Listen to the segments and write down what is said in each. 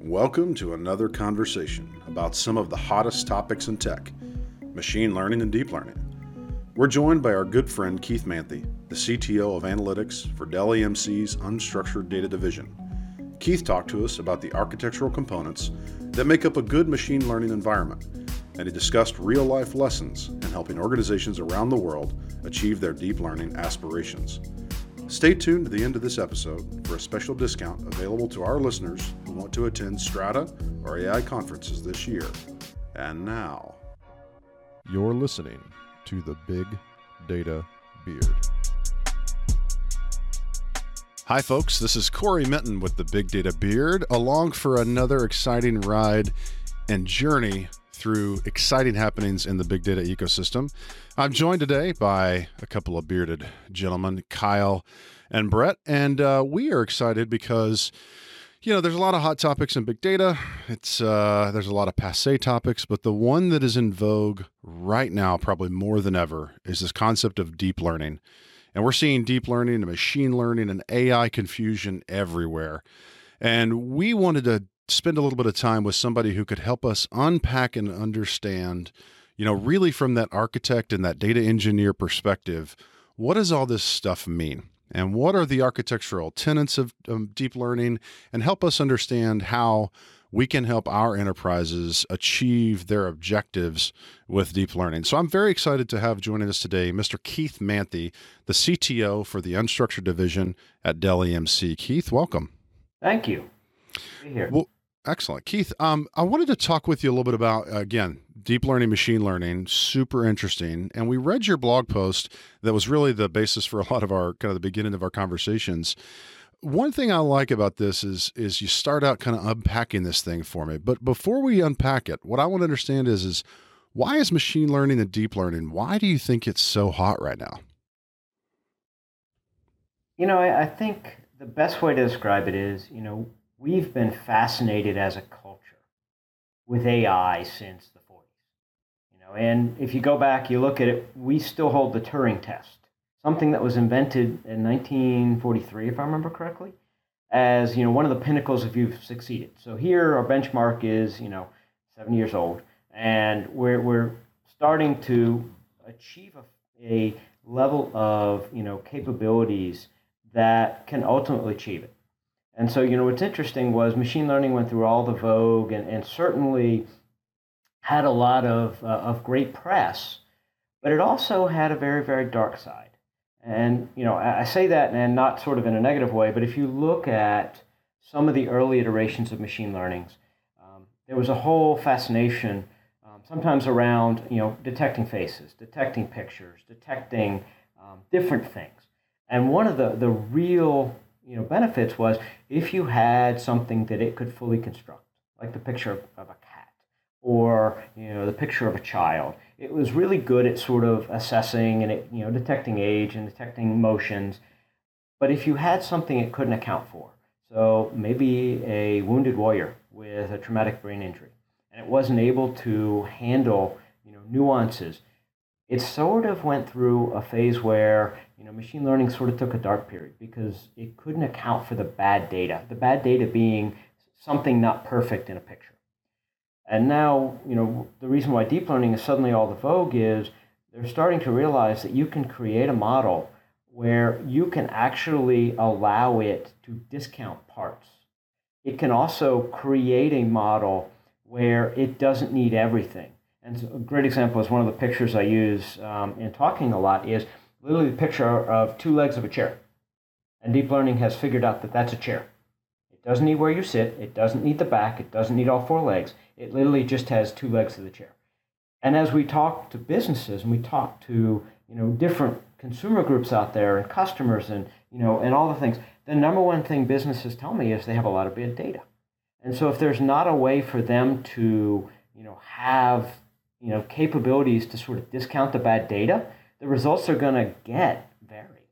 Welcome to another conversation about some of the hottest topics in tech machine learning and deep learning. We're joined by our good friend Keith Manthey, the CTO of analytics for Dell EMC's Unstructured Data Division. Keith talked to us about the architectural components that make up a good machine learning environment, and he discussed real life lessons in helping organizations around the world achieve their deep learning aspirations. Stay tuned to the end of this episode for a special discount available to our listeners want to attend Strata or AI conferences this year. And now, You're listening to the Big Data Beard. Hi, folks. This is Cory Minton with the Big Data Beard, along for another exciting ride and journey through exciting happenings in the big data ecosystem. I'm joined today by a couple of bearded gentlemen, Kyle and Brett, and uh, we are excited because you know there's a lot of hot topics in big data. It's uh, there's a lot of passe topics, but the one that is in vogue right now, probably more than ever, is this concept of deep learning. And we're seeing deep learning and machine learning and AI confusion everywhere. And we wanted to spend a little bit of time with somebody who could help us unpack and understand, you know, really from that architect and that data engineer perspective, what does all this stuff mean? And what are the architectural tenets of um, deep learning? And help us understand how we can help our enterprises achieve their objectives with deep learning. So I'm very excited to have joining us today Mr. Keith Manthey, the CTO for the Unstructured Division at Dell EMC. Keith, welcome. Thank you. Well, excellent. Keith, um, I wanted to talk with you a little bit about, again, deep learning, machine learning, super interesting. And we read your blog post that was really the basis for a lot of our kind of the beginning of our conversations one thing I like about this is is you start out kind of unpacking this thing for me. But before we unpack it, what I want to understand is is why is machine learning and deep learning? Why do you think it's so hot right now? You know, I, I think the best way to describe it is, you know, we've been fascinated as a culture with AI since the 40s. You know, and if you go back, you look at it, we still hold the Turing test something that was invented in 1943, if I remember correctly, as you know one of the pinnacles if you've succeeded. So here our benchmark is you know seven years old, and we're we're starting to achieve a, a level of you know capabilities that can ultimately achieve it. And so you know what's interesting was machine learning went through all the vogue and, and certainly had a lot of uh, of great press, but it also had a very very dark side. And you know, I say that and not sort of in a negative way, but if you look at some of the early iterations of machine learnings, um, there was a whole fascination, um, sometimes around you know detecting faces, detecting pictures, detecting um, different things. And one of the the real you know benefits was if you had something that it could fully construct, like the picture of, a cat or you know the picture of a child. It was really good at sort of assessing and it, you know detecting age and detecting motions. But if you had something it couldn't account for so maybe a wounded warrior with a traumatic brain injury and it wasn't able to handle you know nuances it sort of went through a phase where you know machine learning sort of took a dark period because it couldn't account for the bad data the bad data being something not perfect in a picture and now, you know, the reason why deep learning is suddenly all the vogue is they're starting to realize that you can create a model where you can actually allow it to discount parts. It can also create a model where it doesn't need everything. And a great example is one of the pictures I use um, in talking a lot is literally the picture of two legs of a chair. And deep learning has figured out that that's a chair. It doesn't need where you sit, it doesn't need the back, it doesn't need all four legs. It literally just has two legs of the chair. And as we talk to businesses and we talk to you know different consumer groups out there and customers and you know and all the things, the number one thing businesses tell me is they have a lot of bad data. And so if there's not a way for them to you know have you know capabilities to sort of discount the bad data, the results they're going to get vary.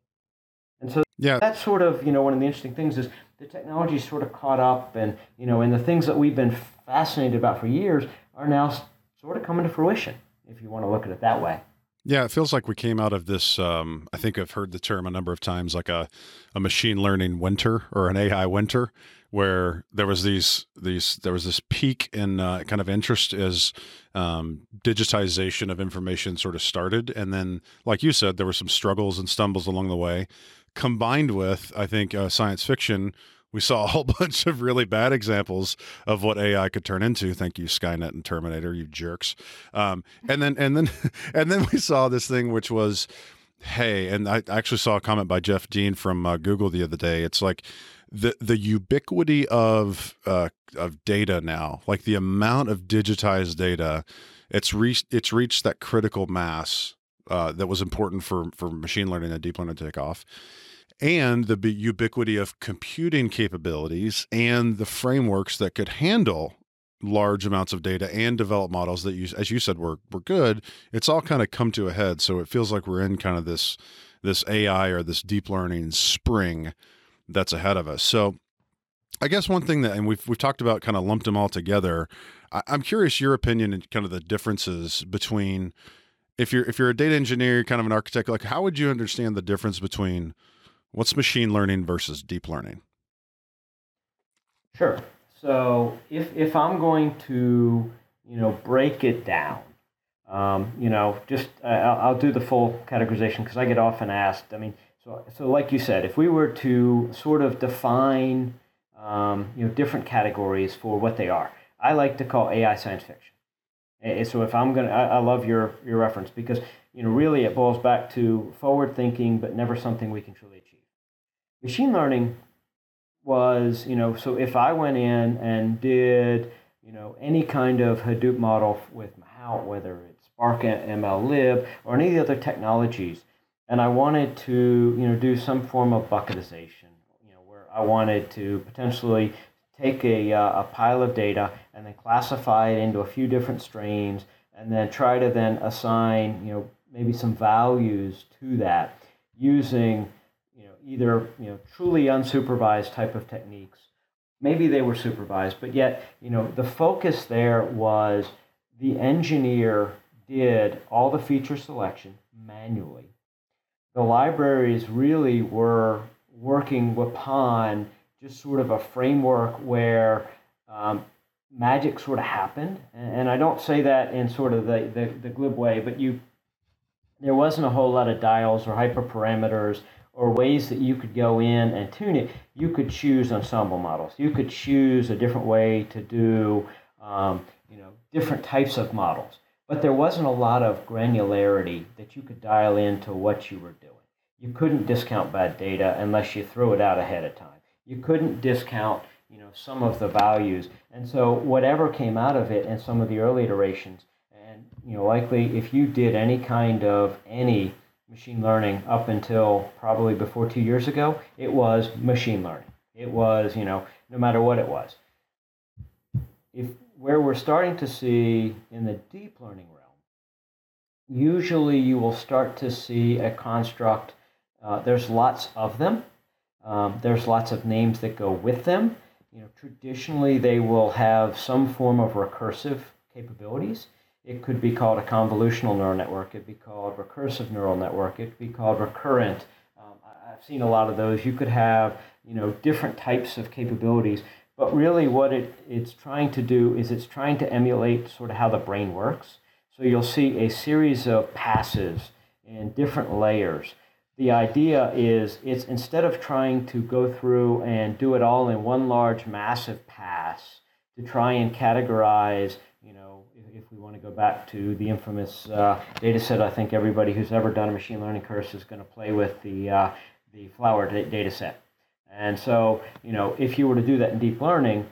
And so yeah. that's sort of you know one of the interesting things is the technology sort of caught up and you know and the things that we've been fascinated about for years are now sort of coming to fruition if you want to look at it that way yeah, it feels like we came out of this. Um, I think I've heard the term a number of times, like a, a machine learning winter or an AI winter, where there was these these there was this peak in uh, kind of interest as um, digitization of information sort of started, and then, like you said, there were some struggles and stumbles along the way, combined with I think uh, science fiction. We saw a whole bunch of really bad examples of what AI could turn into. Thank you, Skynet and Terminator, you jerks. Um, and then and then and then we saw this thing which was hey, and I actually saw a comment by Jeff Dean from uh, Google the other day. It's like the the ubiquity of uh, of data now, like the amount of digitized data, it's reached it's reached that critical mass uh, that was important for for machine learning and deep learning to take off, and the ubiquity of computing capabilities and the frameworks that could handle large amounts of data and develop models that you as you said were were good it's all kind of come to a head. So it feels like we're in kind of this this AI or this deep learning spring that's ahead of us so I guess one thing that and we've we've talked about kind of lumped them all together I, I'm curious your opinion and kind of the differences between if you're if you're a data engineer kind of an architect like how would you understand the difference between what's machine learning versus deep learning Sure. So if if I'm going to you know break it down, um, you know, just uh, I'll, I'll, do the full categorization because I get often asked. I mean, so so like you said, if we were to sort of define um, you know different categories for what they are, I like to call AI science fiction. And so if I'm gonna, I, I love your your reference because you know really it boils back to forward thinking, but never something we can truly achieve. Machine learning was, you know, so if I went in and did, you know, any kind of Hadoop model with Mahout, whether it's Spark ML Lib or any of the other technologies, and I wanted to, you know, do some form of bucketization, you know, where I wanted to potentially take a, uh, a pile of data and then classify it into a few different strains and then try to then assign, you know, maybe some values to that using you know either you know truly unsupervised type of techniques. Maybe they were supervised, but yet you know the focus there was the engineer did all the feature selection manually. The libraries really were working upon just sort of a framework where um, magic sort of happened. And, I don't say that in sort of the, the, the glib way, but you there wasn't a whole lot of dials or hyperparameters or ways that you could go in and tune it, you could choose ensemble models. You could choose a different way to do, um, you know, different types of models. But there wasn't a lot of granularity that you could dial into what you were doing. You couldn't discount bad data unless you threw it out ahead of time. You couldn't discount, you know, some of the values. And so whatever came out of it in some of the early iterations, and you know, likely if you did any kind of any machine learning up until probably before two years ago, it was machine learning. It was, you know, no matter what it was. If where we're starting to see in the deep learning realm, usually you will start to see a construct. Uh, there's lots of them. Um, there's lots of names that go with them. You know, traditionally they will have some form of recursive capabilities. It could be called a convolutional neural network. It could be called recursive neural network. It could be called recurrent. Um, I've seen a lot of those. You could have you know different types of capabilities, but really what it, it's trying to do is it's trying to emulate sort of how the brain works. So you'll see a series of passes in different layers. The idea is it's instead of trying to go through and do it all in one large massive pass to try and categorize you know, if, if we want to go back to the infamous uh, data set, I think everybody who's ever done a machine learning course is going to play with the, uh, the flower data set. And so, you know, if you were to do that in deep learning,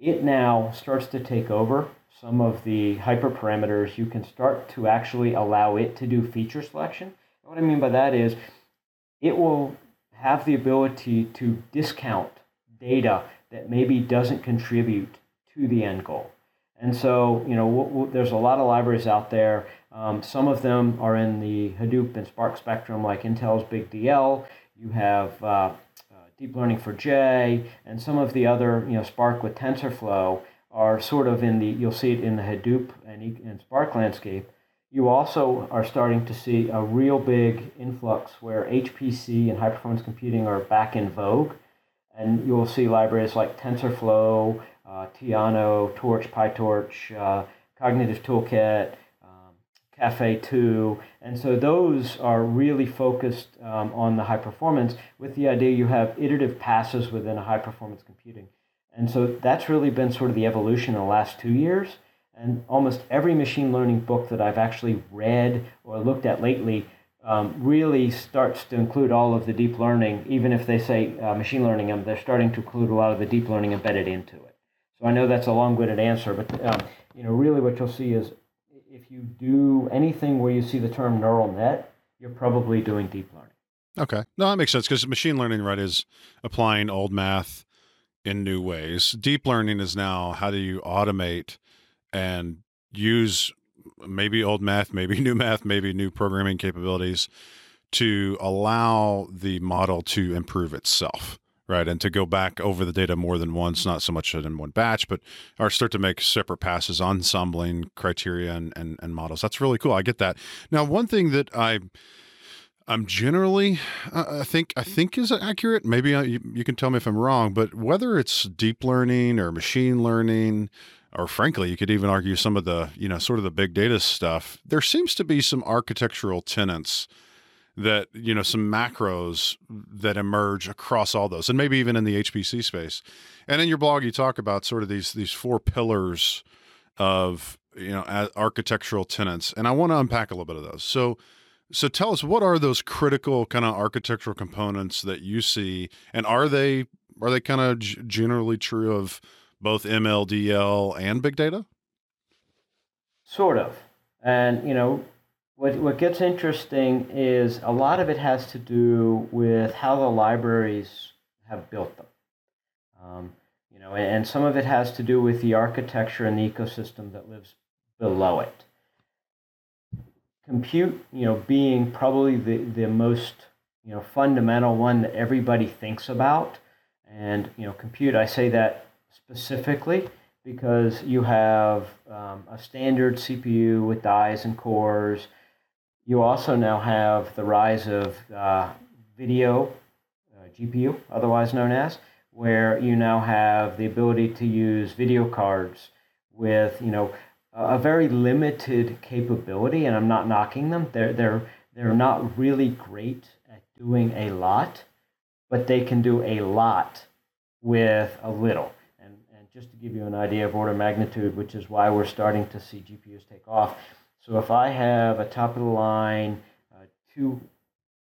it now starts to take over some of the hyperparameters. You can start to actually allow it to do feature selection. What I mean by that is it will have the ability to discount data that maybe doesn't contribute to the end goal. And so, you know, there's a lot of libraries out there. Um, some of them are in the Hadoop and Spark spectrum, like Intel's Big DL. You have uh, Deeplearning4j, and some of the other, you know, Spark with TensorFlow are sort of in the, you'll see it in the Hadoop and, and Spark landscape. You also are starting to see a real big influx where HPC and high performance computing are back in vogue. and you'll see libraries like TensorFlow, uh, Theano, Torch, PyTorch, uh, Cognitive Toolkit, um, Caffe2. And so those are really focused um, on the high performance with the idea you have iterative passes within a high performance computing. And so that's really been sort of the evolution in the last two years. And almost every machine learning book that I've actually read or looked at lately um, really starts to include all of the deep learning, even if they say uh, machine learning, um, they're starting to include a lot of the deep learning embedded into it. So I know that's a long-winded answer, but um, you know, really what you'll see is you do anything where you see the term neural net, you're probably doing deep learning. Okay, no, that makes sense because machine learning, right, is applying old math in new ways. Deep learning is now how do you automate and use maybe old math, maybe new math, maybe new programming capabilities to allow the model to improve itself, right? And to go back over the data more than once, not so much in one batch, but or start to make separate passes, ensembling criteria and, and, and models. That's really cool. I get that. Now, one thing that I I'm generally, uh, I think, I think is accurate. Maybe I, you, you can tell me if I'm wrong, but whether it's deep learning or machine learning or frankly, you could even argue some of the, you know, sort of the big data stuff, there seems to be some architectural tenets that, you know, some macros that emerge across all those, and maybe even in the HPC space. And in your blog, you talk about sort of these these four pillars of, you know, architectural tenants and I want to unpack a little bit of those. So, so tell us what are those critical kind of architectural components that you see, and are they are they kind of g- generally true of both MLDL and big data? Sort of. And, you know, what, what gets interesting is a lot of it has to do with how the libraries have built them. Um, you know, and some of it has to do with the architecture and the ecosystem that lives below it. Compute, you know, being probably the, the most, you know, fundamental one that everybody thinks about. And, you know, compute, I say that specifically because you have um, a standard CPU with dies and cores. You also now have the rise of uh, NVIDIA uh, GPU, otherwise known as, where you now have the ability to use video cards with you know a very limited capability. And I'm not knocking them; they're they're they're not really great at doing a lot, but they can do a lot with a little And, and just to give you an idea of order magnitude, which is why we're starting to see GPUs take off. So if I have a top of the line, uh, two,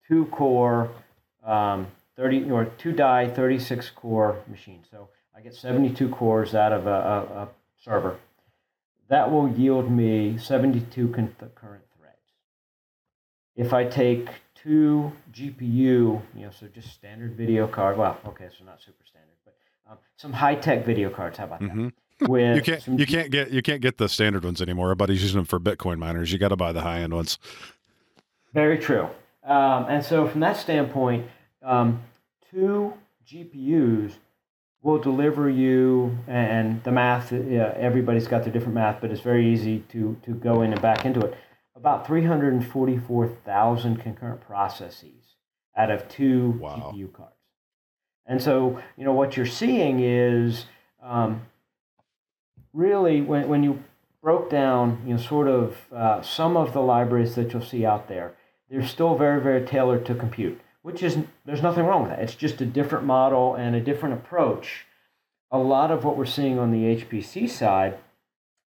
two core, um, 30 or two die, 36 core machine. So I get 72 cores out of a, a, a server. That will yield me 72 concurrent threads. If I take two GPU, you know, so just standard video card, well, okay, so not super standard but um, some high tech video cards. How about mm-hmm. that? With you can't you can't get you can't get the standard ones anymore. Everybody's using them for Bitcoin miners. You got to buy the high end ones. Very true. Um, and so from that standpoint, um, two GPUs will deliver you and the math. Yeah, everybody's got their different math, but it's very easy to to go in and back into it. About three hundred and forty four thousand concurrent processes out of two wow. GPU cards. And so, you know, what you're seeing is um, really when, when you broke down, you know, sort of uh, some of the libraries that you'll see out there, they're still very, very tailored to compute, which is, there's nothing wrong with that. It's just a different model and a different approach. A lot of what we're seeing on the HPC side,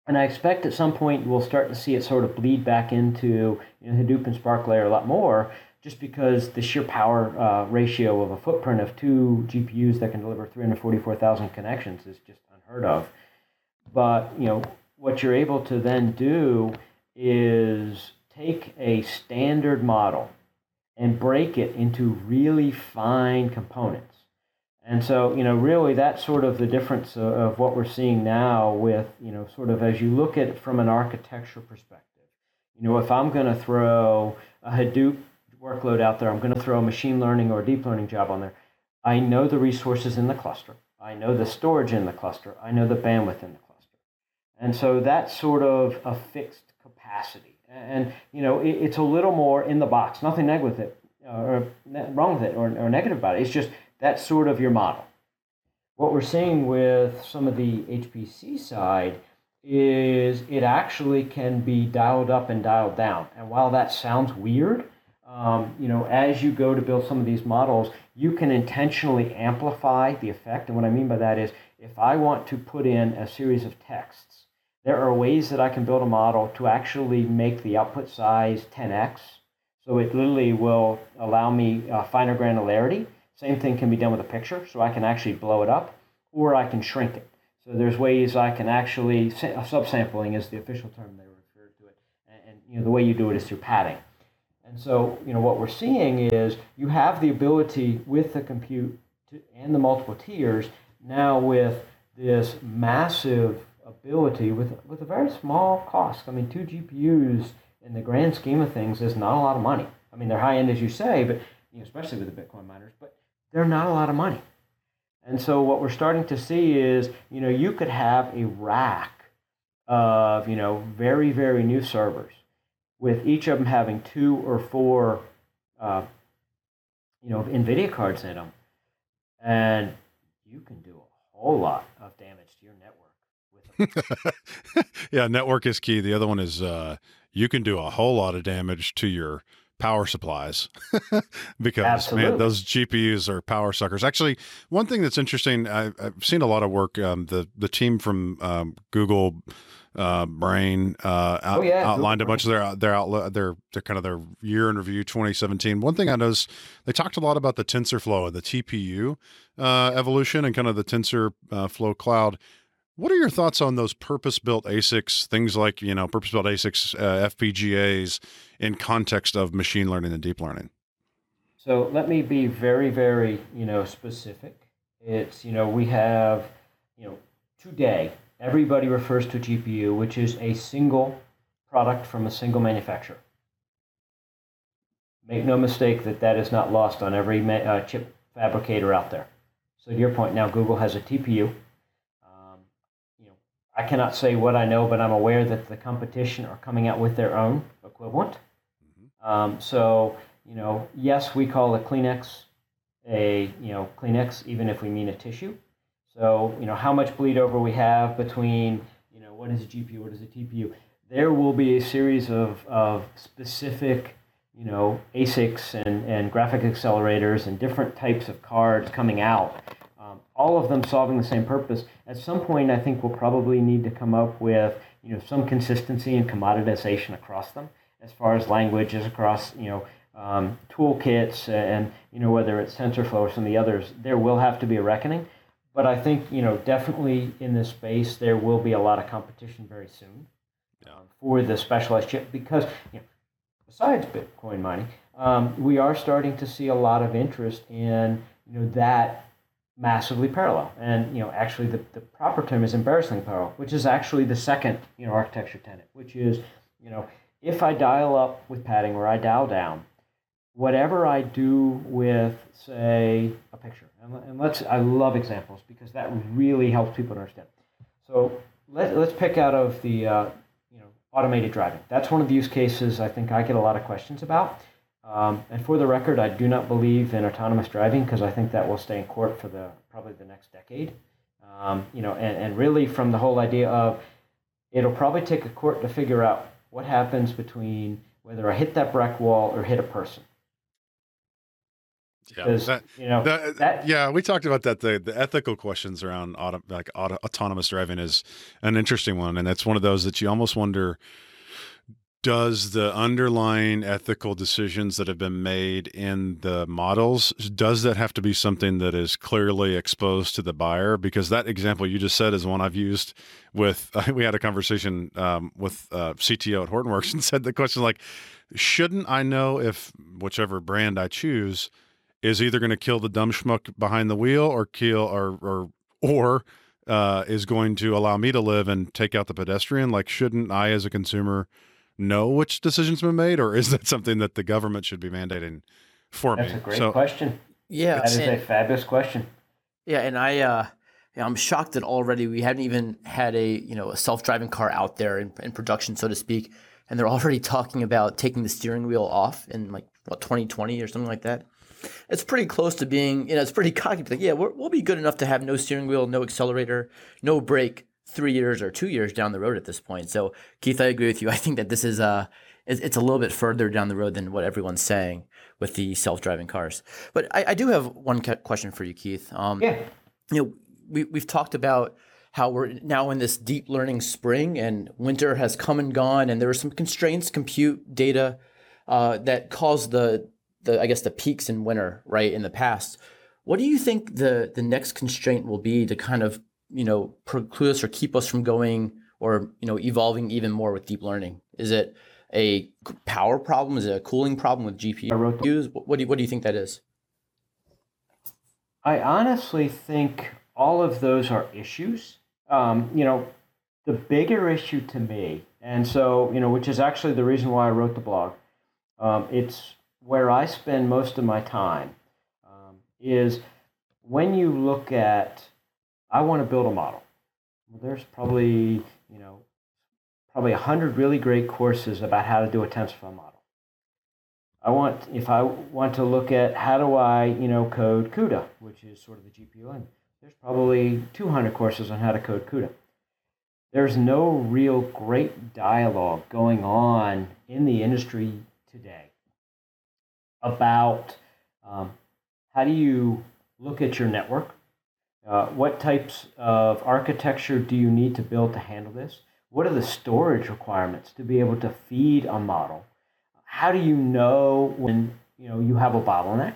and I expect at some point we'll start to see it sort of bleed back into you know, Hadoop and Spark layer a lot more, just because the sheer power uh, ratio of a footprint of two GPUs that can deliver 344,000 connections is just unheard of. But you know what you're able to then do is take a standard model and break it into really fine components. And so, you know, really that's sort of the difference of, of what we're seeing now with, you know, sort of as you look at it from an architecture perspective. You know, if I'm going to throw a Hadoop workload out there. I'm going to throw a machine learning or a deep learning job on there. I know the resources in the cluster. I know the storage in the cluster. I know the bandwidth in the cluster. And so that's sort of a fixed capacity. And, you know, it, it's a little more in the box. Nothing negative with it, uh, or wrong with it, or, or negative about it. It's just that's sort of your model. What we're seeing with some of the HPC side is it actually can be dialed up and dialed down. And while that sounds weird, um, you know, as you go to build some of these models, you can intentionally amplify the effect. And what I mean by that is if I want to put in a series of texts, there are ways that I can build a model to actually make the output size 10x. So it literally will allow me uh, finer granularity. Same thing can be done with a picture, so I can actually blow it up or I can shrink it. So there's ways I can actually, subsampling is the official term they refer to it, and, and you know, the way you do it is through padding. And so, you know, what we're seeing is you have the ability with the compute to, and the multiple tiers now with this massive ability with, with a very small cost. I mean, two GPUs in the grand scheme of things is not a lot of money. I mean, they're high end, as you say, but you know, especially with the Bitcoin miners, but they're not a lot of money. And so what we're starting to see is, you know, you could have a rack of, you know, very, very new servers with each of them having two or four, uh, you know, NVIDIA cards in them. And you can do a whole lot of damage to your network with yeah, network is key. The other one is uh, you can do a whole lot of damage to your power supplies because Absolutely. man, those GPUs are power suckers. Actually, one thing that's interesting, I, have seen a lot of work. Um, the the team from um, Google uh, Brain uh, out, oh, yeah. outlined Google a bunch Brain. of their their outlet their their kind of their year in review 2017. One thing I noticed they talked a lot about the TensorFlow and the TPU uh, evolution and kind of the TensorFlow uh, cloud. What are your thoughts on those purpose-built ASICs, things like you know purpose-built ASICs, uh, FPGAs, in context of machine learning and deep learning? So let me be very, very you know specific. It's you know we have you know today everybody refers to GPU, which is a single product from a single manufacturer. Make no mistake that that is not lost on every uh, chip fabricator out there. So to your point, now Google has a TPU I cannot say what I know, but I'm aware that the competition are coming out with their own equivalent. Mm-hmm. Um, so, you know, yes, we call a Kleenex a, you know, Kleenex, even if we mean a tissue. So, you know, how much bleed over we have between, you know, what is a GPU, what is a TPU. There will be a series of, of specific, you know, ASICs and, and graphic accelerators and different types of cards coming out all of them solving the same purpose. At some point, I think we'll probably need to come up with you know some consistency and commoditization across them, as far as languages across you know um, toolkits and you know whether it's TensorFlow or some of the others. There will have to be a reckoning, but I think you know definitely in this space there will be a lot of competition very soon yeah. um, for the specialized chip because you know besides Bitcoin mining, um, we are starting to see a lot of interest in you know that massively parallel. And you know, actually, the, the proper term is embarrassingly parallel, which is actually the second you know architecture tenet, which is you know if I dial up with padding or I dial down, whatever I do with say a picture, and, and let's I love examples because that really helps people understand. So let, let's pick out of the uh, you know automated driving. That's one of the use cases I think I get a lot of questions about. Um, and for the record, I do not believe in autonomous driving because I think that will stay in court for the probably the next decade. Um, you know, and, and really from the whole idea of it'll probably take a court to figure out what happens between whether I hit that brick wall or hit a person. Yeah, that, you know, that, that, yeah, we talked about that. The, the ethical questions around auto, like auto, autonomous driving is an interesting one, and it's one of those that you almost wonder does the underlying ethical decisions that have been made in the models does that have to be something that is clearly exposed to the buyer? Because that example you just said is one i've used with we had a conversation um, with uh, cto at hortonworks and said the question like shouldn't i know if whichever brand i choose is either going to kill the dumb schmuck behind the wheel or kill or or or uh, is going to allow me to live and take out the pedestrian? Like shouldn't i as a consumer know which decisions have been made, or is that something that the government should be mandating for That's me? That's a great so, question. Yeah, that is and, a fabulous question. Yeah, and I, uh, I'm shocked that already we haven't even had a you know a self driving car out there in, in production, so to speak, and they're already talking about taking the steering wheel off in like what 2020 or something like that. it's pretty close to being, you know, it's pretty cocky. Like, yeah, we will be good enough to have no steering wheel, no accelerator, no brake three years or two years down the road at this point. So, Keith, I agree with you. I think that this is uh, it's a little bit further down the road than what everyone's saying with the self-driving cars. But I, I do have one question for you, Keith. Um, yeah. You know, we we've talked about how we're now in this deep learning spring and winter has come and gone, and there are some constraints, compute data uh, that caused the the I guess the peaks in winter right in the past. What do you think the the next constraint will be to kind of you know preclude us or keep us from going or you know evolving even more with deep learning? Is it a power problem? Is it a cooling problem with GPUs? What do you, what do you think that is? I honestly think all of those are issues. Um, you know, the bigger issue to me, and so you know, which is actually the reason why I wrote the blog. Um, it's where I spend most of my time. Um, is when you look at, I want to build a model. Well, there's probably you know probably 100 really great courses about how to do a TensorFlow model. I want, if I want to look at how do I, you know, code CUDA, which is sort of the GPU language, there's probably 200 courses on how to code CUDA. There's no real great dialogue going on in the industry today about um, how do you look at your network? Uh, what types of architecture do you need to build to handle this? What are the storage requirements to be able to feed a model? How do you know when you know you have a bottleneck?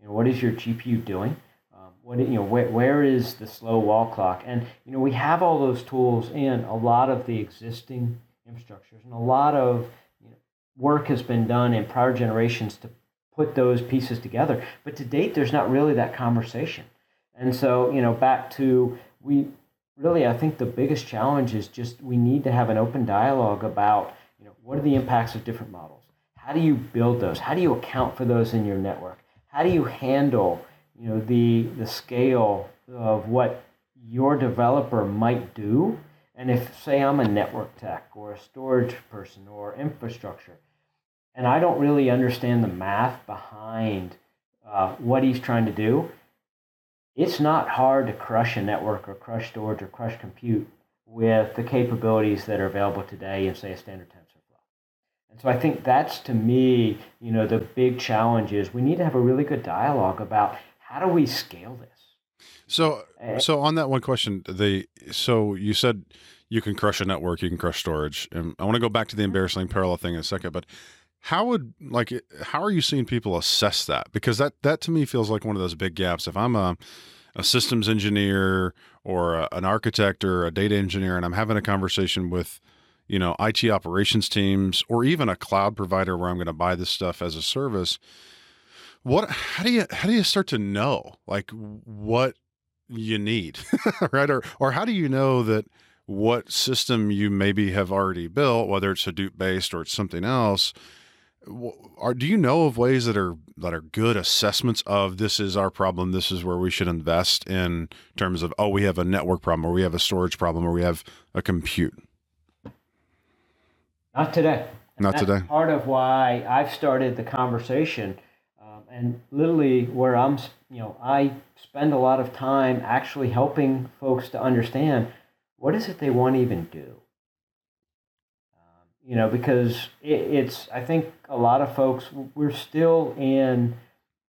You know, what is your GPU doing? Um, what you know, where, where is the slow wall clock? And you know, we have all those tools in a lot of the existing infrastructures, and a lot of you know, work has been done in prior generations to put those pieces together. But to date, there's not really that conversation. And so, you know, back to we really, I think the biggest challenge is just we need to have an open dialogue about, you know, what are the impacts of different models? How do you build those? How do you account for those in your network? How do you handle, you know, the the scale of what your developer might do? And if, say, I'm a network tech or a storage person or infrastructure, and I don't really understand the math behind uh, what he's trying to do, it's not hard to crush a network or crush storage or crush compute with the capabilities that are available today in, say, a standard TensorFlow. And so I think that's, to me, you know, the big challenge is we need to have a really good dialogue about how do we scale this. So, eh, eh. so on that one question, the so you said you can crush a network, you can crush storage, and I want to go back to the mm-hmm. embarrassing parallel thing in a second, but how would like eh, how are you seeing people assess that? Because that that to me feels like one of those big gaps. If I'm a a systems engineer or a, an architect or a data engineer and I'm having a conversation with you know IT operations teams or even a cloud provider where I'm going to buy this stuff as a service what how do you how do you start to know like what you need right or or how do you know that what system you maybe have already built whether it's Hadoop based or it's something else are do you know of ways that are that are good assessments of this is our problem this is where we should invest in terms of oh we have a network problem or we have a storage problem or we have a compute? Not today. Not today. part of why i've started the conversation um, and literally where i'm you know i spend a lot of time actually helping folks to understand what is it they want to even do you know, because it, it's, I think a lot of folks, we're still in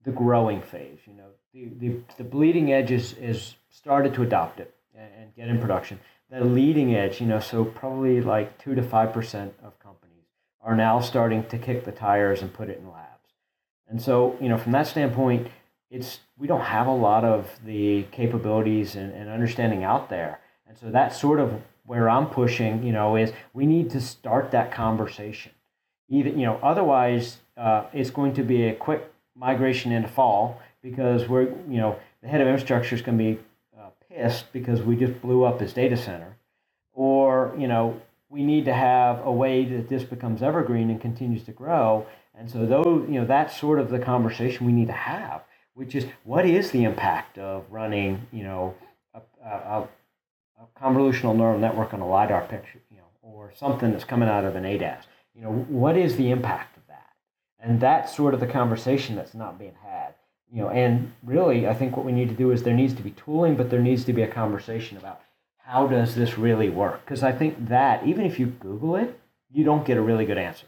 the growing phase. You know, the, the, the bleeding edge is, is started to adopt it and, and get in production. The leading edge, you know, so probably like 2 to 5% of companies are now starting to kick the tires and put it in labs. And so, you know, from that standpoint, it's we don't have a lot of the capabilities and, and understanding out there. And so that sort of where I'm pushing, you know, is we need to start that conversation. Even, you know, otherwise uh, it's going to be a quick migration into fall because we're, you know, the head of infrastructure is going to be uh, pissed because we just blew up his data center. Or, you know, we need to have a way that this becomes evergreen and continues to grow. And so, though, you know, that's sort of the conversation we need to have, which is what is the impact of running, you know, a, a, a convolutional neural network on a lidar picture, you know, or something that's coming out of an ADAS. You know, what is the impact of that? And that's sort of the conversation that's not being had. you know, and really, I think what we need to do is there needs to be tooling, but there needs to be a conversation about how does this really work? Because I think that even if you Google it, you don't get a really good answer.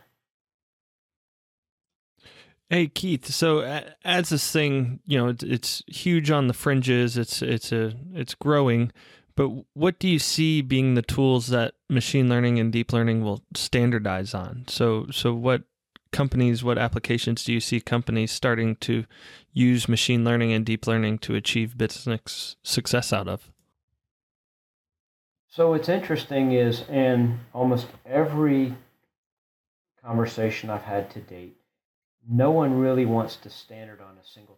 Hey Keith, so as this thing, you know, it's, it's huge on the fringes. It's it's a it's growing, but what do you see being the tools that machine learning and deep learning will standardize on? So so what companies, what applications do you see companies starting to use machine learning and deep learning to achieve business success out of? So what's interesting is in almost every conversation I've had to date, no one really wants to standard on a single.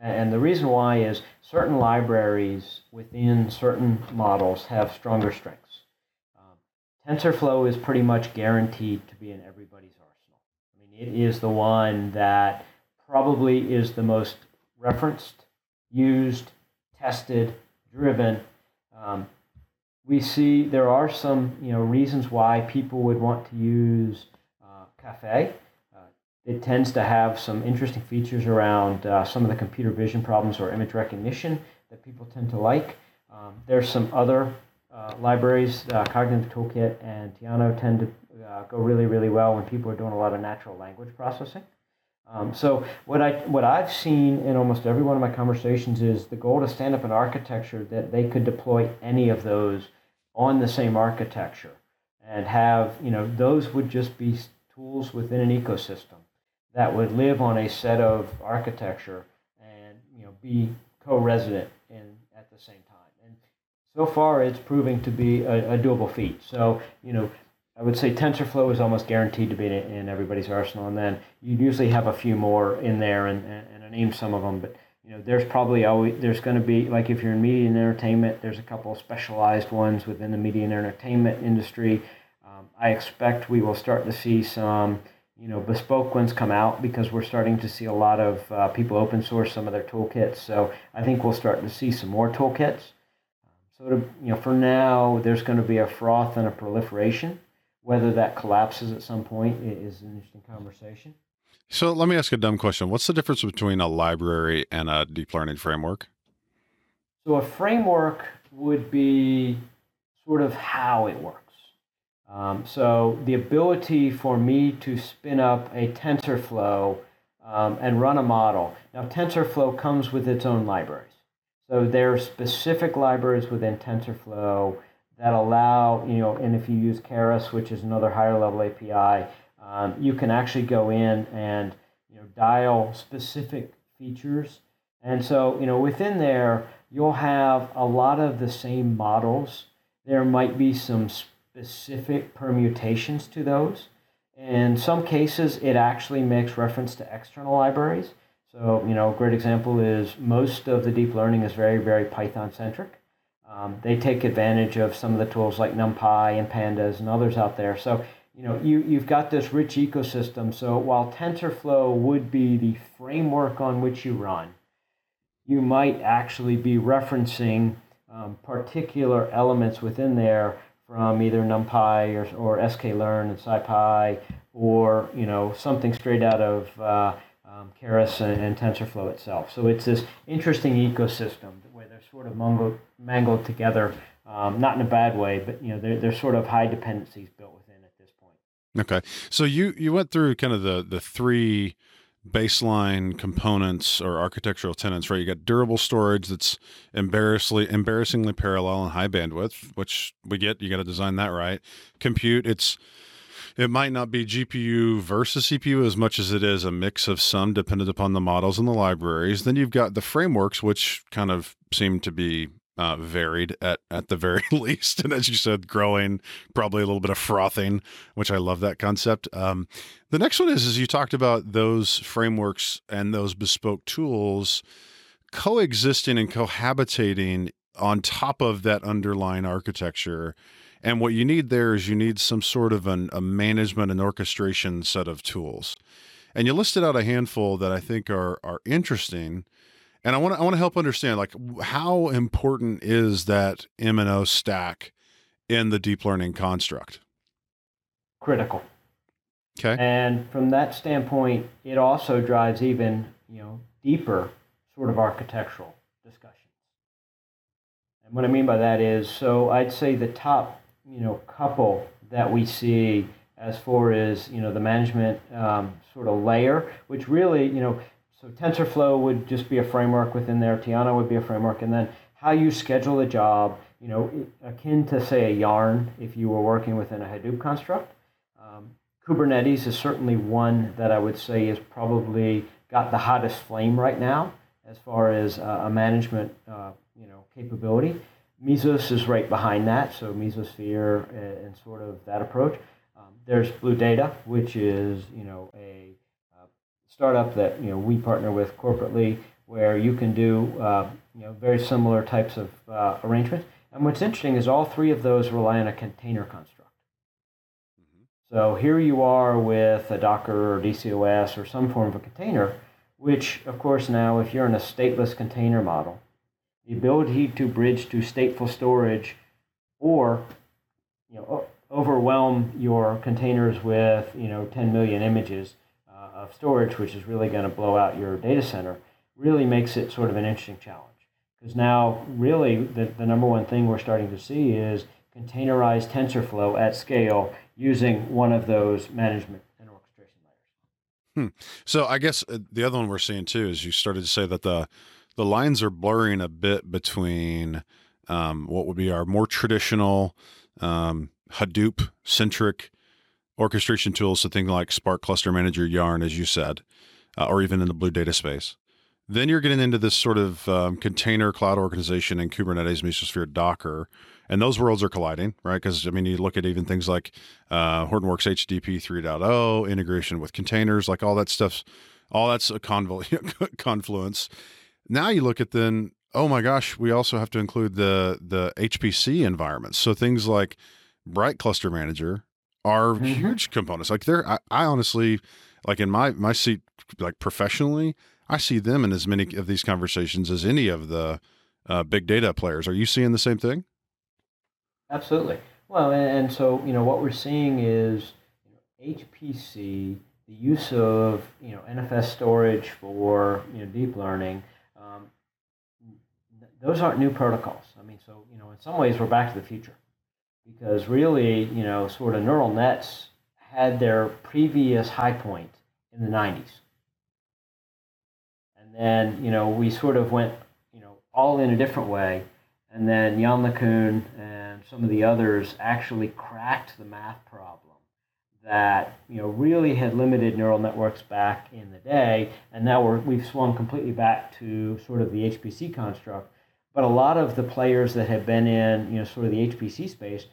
And the reason why is certain libraries within certain models have stronger strengths. Um, TensorFlow is pretty much guaranteed to be in everybody's arsenal. I mean, it is the one that probably is the most referenced, used, tested, driven. Um, we see there are some you know reasons why people would want to use uh, Caffe. It tends to have some interesting features around uh, some of the computer vision problems or image recognition that people tend to like. Um, there's some other uh, libraries, uh, Cognitive Toolkit and Theano tend to uh, go really, really well when people are doing a lot of natural language processing. Um, so what I what I've seen in almost every one of my conversations is the goal to stand up an architecture that they could deploy any of those on the same architecture and have, you know, those would just be tools within an ecosystem that would live on a set of architecture and, you know, be co-resident in at the same time. And so far it's proving to be a, a doable feat. So, you know, I would say TensorFlow is almost guaranteed to be in, everybody's arsenal, and then you usually have a few more in there, and, and, and I named some of them, but you know, there's probably always there's going to be like if you're in media and entertainment, there's a couple of specialized ones within the media and entertainment industry. Um, I expect we will start to see some you know bespoke ones come out because we're starting to see a lot of uh, people open source some of their toolkits. So I think we'll start to see some more toolkits. So to, you know, for now, there's going to be a froth and a proliferation. Whether that collapses at some point is an interesting conversation. So let me ask a dumb question. What's the difference between a library and a deep learning framework? So a framework would be sort of how it works. Um, so the ability for me to spin up a TensorFlow um, and run a model. Now TensorFlow comes with its own libraries. So there are specific libraries within TensorFlow that allow, you know, and if you use Keras, which is another higher level API, um, you can actually go in and you know dial specific features. And so you know within there you'll have a lot of the same models. There might be some specific permutations to those. In some cases, it actually makes reference to external libraries. So, you know, a great example is most of the deep learning is very, very Python centric. Um, they take advantage of some of the tools like NumPy and Pandas and others out there. So you know, you, you've got this rich ecosystem. So while TensorFlow would be the framework on which you run, you might actually be referencing um, particular elements within there from either NumPy or, or sklearn and SciPy or, you know, something straight out of uh, um, Keras and, and, TensorFlow itself. So it's this interesting ecosystem where they're sort of mangled, mangled together, um, not in a bad way, but, you know, they're, they're sort of high dependencies built within at this point. Okay. So you you went through kind of the the three baseline components or architectural tenants, right? You got durable storage that's embarrassingly embarrassingly parallel and high bandwidth, which we get. You got to design that right. Compute, it's it might not be GPU versus CPU as much as it is a mix of some, dependent upon the models and the libraries. Then you've got the frameworks, which kind of seem to be uh, varied at at the very least, and as you said, growing, probably a little bit of frothing, which I love that concept. Um, the next one is is you talked about those frameworks and those bespoke tools coexisting and cohabitating on top of that underlying architecture. And what you need there is you need some sort of an, a management and orchestration set of tools. And you listed out a handful that I think are are interesting and I want to I want to help understand like how important is that MNO stack in the deep learning construct? Critical. Okay. And from that standpoint, it also drives even you know deeper sort of architectural discussions. And what I mean by that is, so I'd say the top, you know, couple that we see as far as you know the management um, sort of layer, which really, you know, so TensorFlow would just be a framework within there. Theano would be a framework, and then how you schedule a job, you know, akin to say a yarn if you were working within a Hadoop construct. Um, Kubernetes is certainly one that I would say is probably got the hottest flame right now as far as uh, a management uh, you know capability. Mesos is right behind that, so Mesosphere and, and sort of that approach. Um, there's Blue Data, which is you know a uh, startup that you know we partner with corporately, where you can do uh, you know very similar types of uh, arrangements. And what's interesting is all three of those rely on a container construct. So here you are with a Docker or DCOS or some form of a container, which, of course, now if you're in a stateless container model, the ability to bridge to stateful storage or you know, overwhelm your containers with you know 10 million images of storage, which is really going to blow out your data center, really makes it sort of an interesting challenge. Because now, really, the, the number one thing we're starting to see is containerized TensorFlow at scale using one of those management and orchestration layers. Hmm. So I guess uh, the other one we're seeing too is you started to say that the the lines are blurring a bit between um, what would be our more traditional um, Hadoop centric orchestration tools, so things like Spark Cluster Manager, Yarn, as you said, uh, or even in the Blue Data space. Then you're getting into this sort of um, container cloud organization and Kubernetes, Mesosphere, Docker, and those worlds are colliding, right? Because I mean, you look at even things like uh, Hortonworks HDP 3.0, integration with containers, like all that stuff's all that's a convol- confluence. Now you look at then, oh my gosh, we also have to include the the HPC environments. So things like Bright Cluster Manager are mm-hmm. huge components. Like they're, I, I honestly, like in my my seat, like professionally, I see them in as many of these conversations as any of the uh, big data players. Are you seeing the same thing? Absolutely. Well, and, and so you know what we're seeing is you know, HPC, the use of you know NFS storage for you know deep learning. Um, those aren't new protocols. I mean, so you know, in some ways, we're back to the future because really, you know, sort of neural nets had their previous high point in the 90s. And then, you know, we sort of went, you know, all in a different way. And then Yann LeCun and some of the others actually cracked the math problem that, you know, really had limited neural networks back in the day. And now we're, we've swung completely back to sort of the HPC construct. But a lot of the players that have been in, you know, sort of the HPC space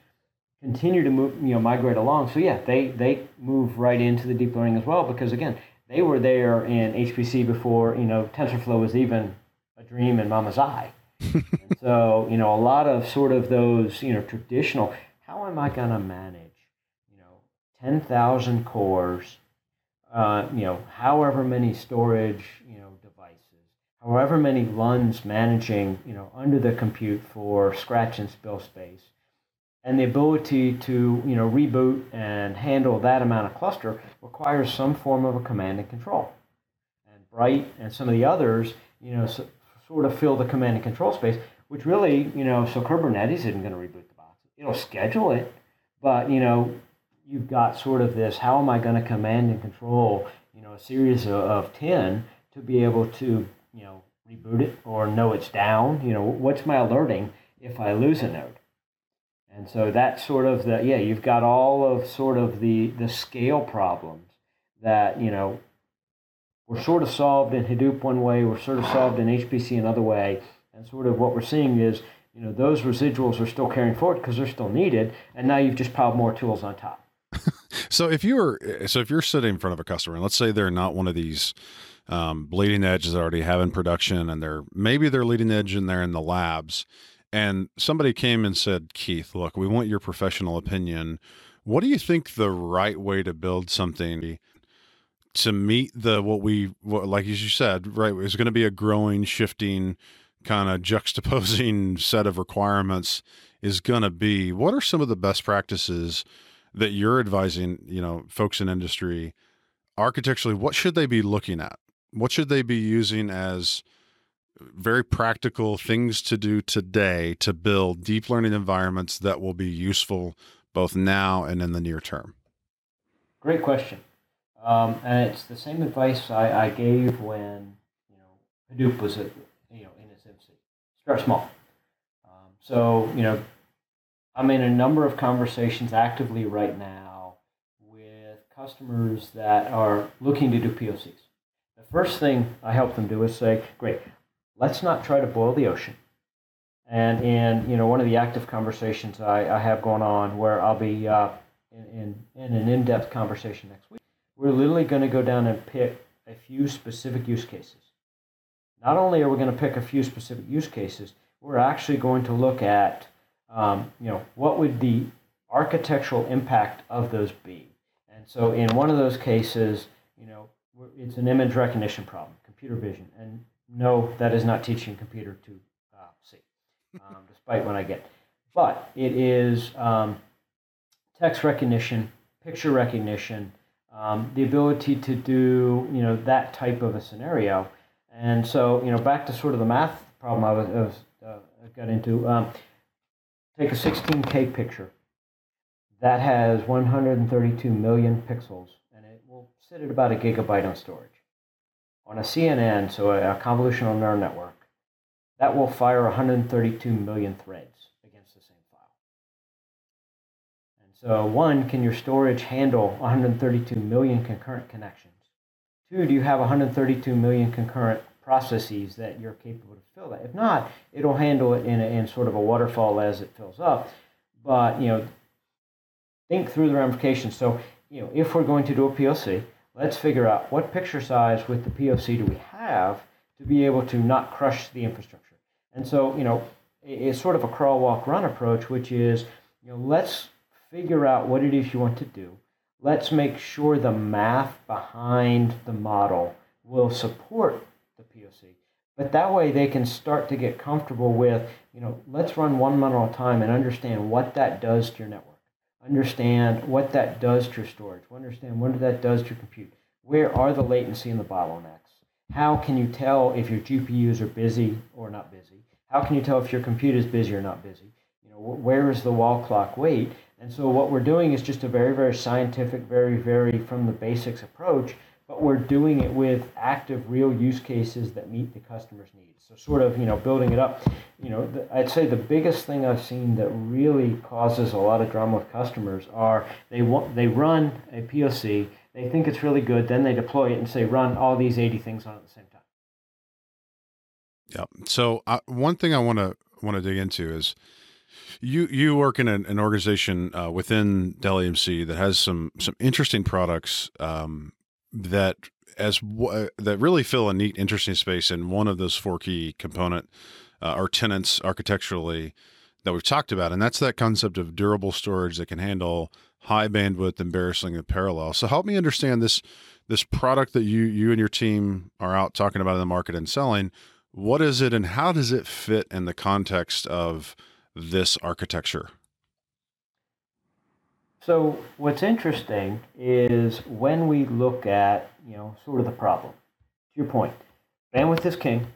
continue to move, you know, migrate along. So yeah, they they move right into the deep learning as well because again, they were there in HPC before you know TensorFlow was even a dream in Mama's eye. so you know, a lot of sort of those you know traditional. How am I going to manage you know ten thousand cores? Uh, you know, however many storage you know devices, however many LUNs managing you know under the compute for scratch and spill space and the ability to you know reboot and handle that amount of cluster requires some form of a command and control. And Bright and some of the others, you know, so, sort of fill the command and control space, which really, you know, so Kubernetes isn't going to reboot the box. It'll schedule it, but you know, you've got sort of this: how am I going to command and control, you know, a series of, of ten to be able to, you know, reboot it or know it's down? You know, what's my alerting if I lose a node? And so that's sort of the yeah, you've got all of sort of the the scale problems that, you know, were sort of solved in Hadoop one way, were sort of solved in HPC another way. And sort of what we're seeing is, you know, those residuals are still carrying forward because they're still needed, and now you've just piled more tools on top. so if you were so if you're sitting in front of a customer, and let's say they're not one of these um, bleeding edges that already have in production, and they're maybe they're leading edge and they're in the labs and somebody came and said, Keith, look, we want your professional opinion. What do you think the right way to build something to meet the what we what, like as you said, right, is going to be a growing, shifting, kind of juxtaposing set of requirements is going to be? What are some of the best practices that you're advising, you know, folks in industry architecturally? What should they be looking at? What should they be using as very practical things to do today to build deep learning environments that will be useful both now and in the near term? Great question. Um, and it's the same advice I, I, gave when you know Hadoop was at, you know in its infancy. Start small. Um, so you know, I'm in a number of conversations actively right now with customers that are looking to do POCs. The first thing I help them do is say, "Great, let's not try to boil the ocean." And in you know one of the active conversations I, I have going on where I'll be uh, in, in, in an in-depth conversation next week we're literally going to go down and pick a few specific use cases. Not only are we going to pick a few specific use cases, we're actually going to look at, um, you know, what would the architectural impact of those be? And so in one of those cases, you know, it's an image recognition problem, computer vision. And no, that is not teaching computer to uh, see, um, despite when I get. But it is um, text recognition, picture recognition, um, the ability to do you know that type of a scenario. And so you know back to sort of the math problem I was, I was uh, got into. Um, take a 16K picture that has 132 million pixels, and it will sit at about a gigabyte on storage. On a CNN, so a, a convolutional neural network, that will fire 132 million threads. Against the same file. And so one, can your storage handle 132 million concurrent connections? Two, do you have 132 million concurrent processes that you're capable to fill that? If not, it'll handle it in, a, in sort of a waterfall as it fills up. But, you know, think through the ramifications. So, you know, if we're going to do a POC, let's figure out what picture size with the POC do we have to be able to not crush the infrastructure. And so, you know, it's sort of a crawl, walk, run approach, which is, you know, let's figure out what it is you want to do. Let's make sure the math behind the model will support the POC. But that way they can start to get comfortable with, you know, let's run one model at a time and understand what that does to your network. Understand what that does to your storage. Understand what that does to your compute. Where are the latency and the bottlenecks? How can you tell if your GPUs are busy or not busy? How can you tell if your compute is busy or not busy? You know, where is the wall clock wait? And so what we're doing is just a very, very scientific, very, very from the basics approach, but we're doing it with active, real use cases that meet the customer's needs. So sort of, you know, building it up. You know, the, I'd say the biggest thing I've seen that really causes a lot of drama with customers are they want they run a POC, they think it's really good, then they deploy it and say run all these 80 things on at the same time. Yeah. So uh, one thing I want to want to dig into is you you work in an, an organization uh, within Dell EMC that has some some interesting products um, that as w- that really fill a neat, interesting space in one of those four key component uh, or tenants architecturally that we've talked about, and that's that concept of durable storage that can handle high bandwidth and embarrassing and parallel. So help me understand this this product that you you and your team are out talking about in the market and selling. What is it, and how does it fit in the context of this architecture? So what's interesting is when we look at, you know, sort of the problem. To your point, bandwidth is king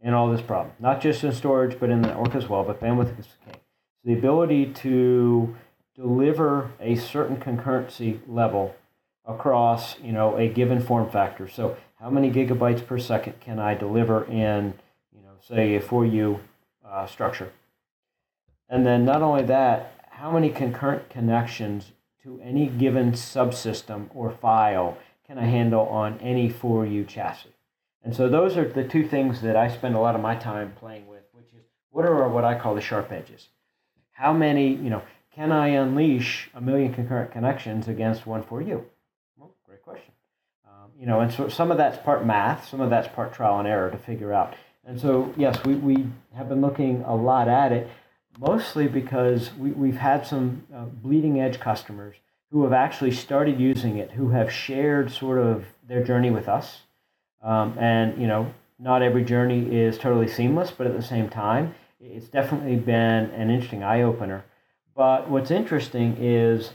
in all this problem, not just in storage, but in the network as well, but bandwidth is king. So the ability to deliver a certain concurrency level across, you know, a given form factor. So how many gigabytes per second can I deliver in, you know, say a 4U uh, structure? And then not only that, how many concurrent connections to any given subsystem or file can I handle on any 4U chassis? And so those are the two things that I spend a lot of my time playing with, which is what are what I call the sharp edges? How many, you know, can I unleash a million concurrent connections against one 4U? Well, great question. Um, you know, and so some of that's part math, some of that's part trial and error to figure out. And so, yes, we, we have been looking a lot at it mostly because we, we've had some uh, bleeding edge customers who have actually started using it, who have shared sort of their journey with us. Um, and, you know, not every journey is totally seamless, but at the same time, it's definitely been an interesting eye opener. But what's interesting is,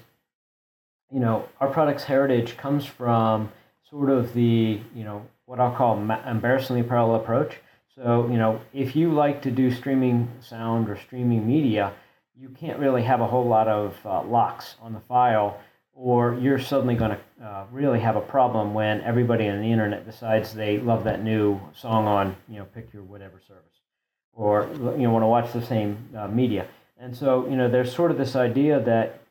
you know, our product's heritage comes from sort of the, you know, what I'll call embarrassingly parallel approach. So, you know, if you like to do streaming sound or streaming media, you can't really have a whole lot of uh, locks on the file, or you're suddenly going to uh, really have a problem when everybody on the internet decides they love that new song on, you know, pick your whatever service, or you know, want to watch the same uh, media. And so, you know, there's sort of this idea that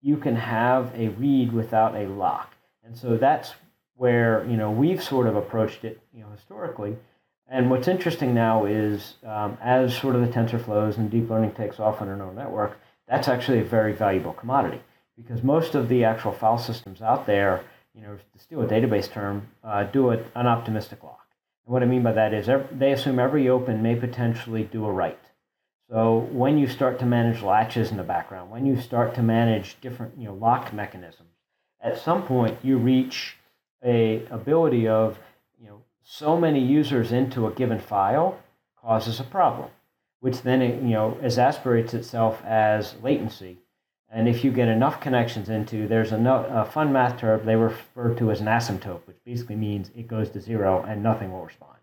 you can have a read without a lock. And so that's where, you know, we've sort of approached it, you know, historically. And what's interesting now is um, as sort of the TensorFlows and deep learning takes off on a neural network, that's actually a very valuable commodity because most of the actual file systems out there, you know, to steal a database term, uh, do an optimistic lock. And what I mean by that is they assume every open may potentially do a write. So when you start to manage latches in the background, when you start to manage different, you know, lock mechanisms, at some point you reach a ability of, so many users into a given file causes a problem, which then you know exasperates itself as latency. And if you get enough connections into, there's a, no, a fun math term they refer to as an asymptote, which basically means it goes to zero and nothing will respond.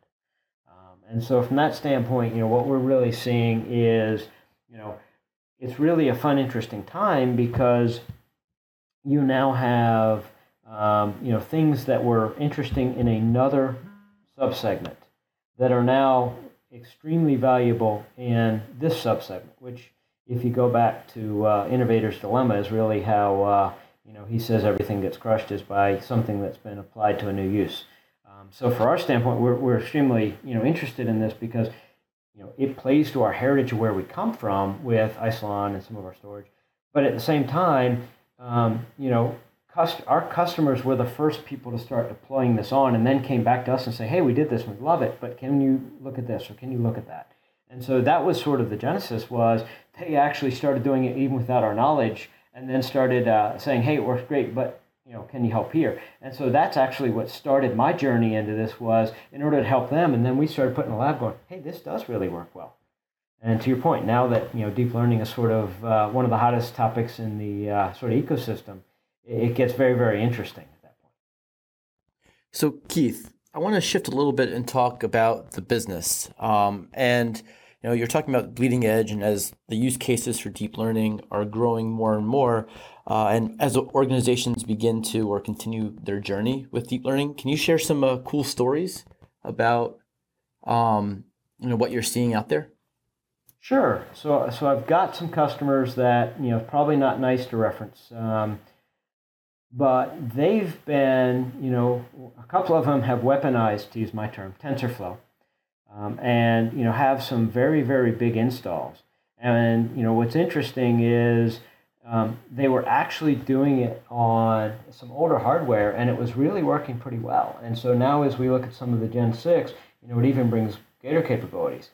Um, and so from that standpoint, you know, what we're really seeing is, you know, it's really a fun, interesting time because you now have, um, you know, things that were interesting in another subsegment that are now extremely valuable in this subsegment, which, if you go back to uh, Innovator's Dilemma, is really how uh, you know he says everything gets crushed is by something that's been applied to a new use. Um, so, for our standpoint, we're, we're extremely you know interested in this because you know it plays to our heritage of where we come from with Isilon and some of our storage, but at the same time, um, you know our customers were the first people to start deploying this on and then came back to us and say, hey, we did this, we love it, but can you look at this or can you look at that? And so that was sort of the genesis was they actually started doing it even without our knowledge and then started uh, saying, hey, it works great, but you know, can you help here? And so that's actually what started my journey into this was in order to help them. And then we started putting the lab going, hey, this does really work well. And to your point, now that you know deep learning is sort of uh, one of the hottest topics in the uh, sort of ecosystem, it gets very, very interesting at that point. So, Keith, I want to shift a little bit and talk about the business. Um, and you know, you're talking about bleeding edge, and as the use cases for deep learning are growing more and more, uh, and as organizations begin to or continue their journey with deep learning, can you share some uh, cool stories about um, you know what you're seeing out there? Sure. So, so I've got some customers that you know probably not nice to reference. Um, but they've been, you know, a couple of them have weaponized, to use my term, TensorFlow, um, and you know have some very very big installs. And you know what's interesting is um, they were actually doing it on some older hardware, and it was really working pretty well. And so now, as we look at some of the Gen six, you know, it even brings Gator capabilities.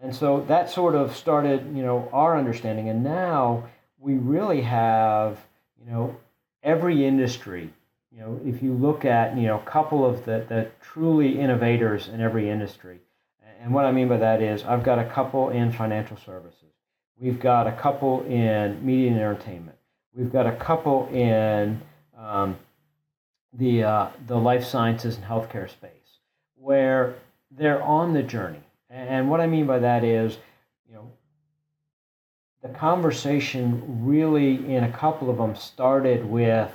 And so that sort of started, you know, our understanding. And now we really have, you know, every industry, you know, if you look at, you know, a couple of the, the truly innovators in every industry, and what I mean by that is I've got a couple in financial services. We've got a couple in media and entertainment. We've got a couple in um, the, uh, the life sciences and healthcare space where they're on the journey. And what I mean by that is, the conversation really in a couple of them started with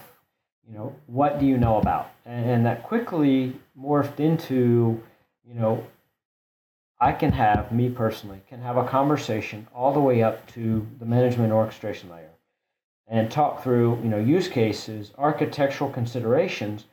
you know what do you know about? And that quickly morphed into you know i can have me personally can have a conversation all the way up to the management orchestration layer and talk through you know use cases architectural considerations.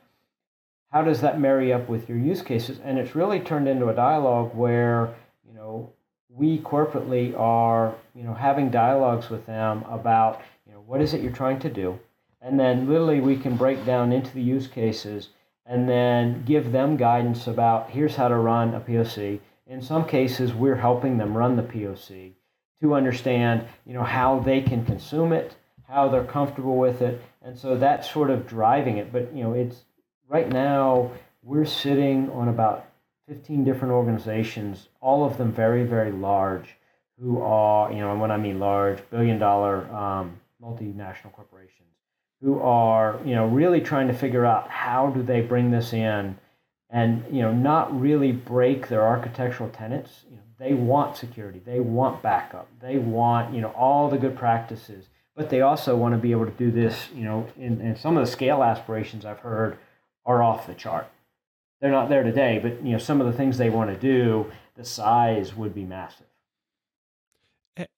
How does that marry up with your use cases? And it's really turned into a dialogue where you know we corporately are, you know, having dialogues with them about, you know, what is it you're trying to do, and then literally we can break down into the use cases and then give them guidance about here's how to run a POC. In some cases, we're helping them run the POC to understand, you know, how they can consume it, how they're comfortable with it, and so that's sort of driving it. But you know, it's right now we're sitting on about 15 different organizations, all of them very, very large, who are, you know, and when I mean large, billion dollar um, multinational corporations, who are, you know, really trying to figure out how do they bring this in and you know not really break their architectural tenets. You know, they want security, they want backup, they want you know all the good practices, but they also want to be able to do this. You know, and, in some of the scale aspirations I've heard are off the chart. They're not there today, but you know some of the things they want to do, the size would be massive.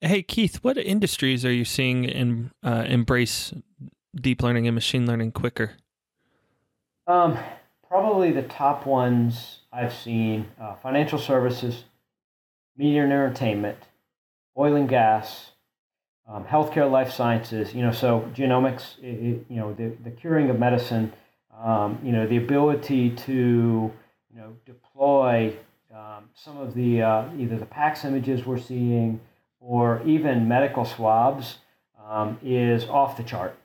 Hey Keith, what industries are you seeing in, uh, embrace deep learning and machine learning quicker? Um, probably the top ones I've seen: uh, financial services, media and entertainment, oil and gas, um, healthcare, life sciences. You know, so genomics. It, it, you know, the the curing of medicine. Um, you know, the ability to you know deploy um, some of the uh, either the PACS images we're seeing or even medical swabs um, is off the chart.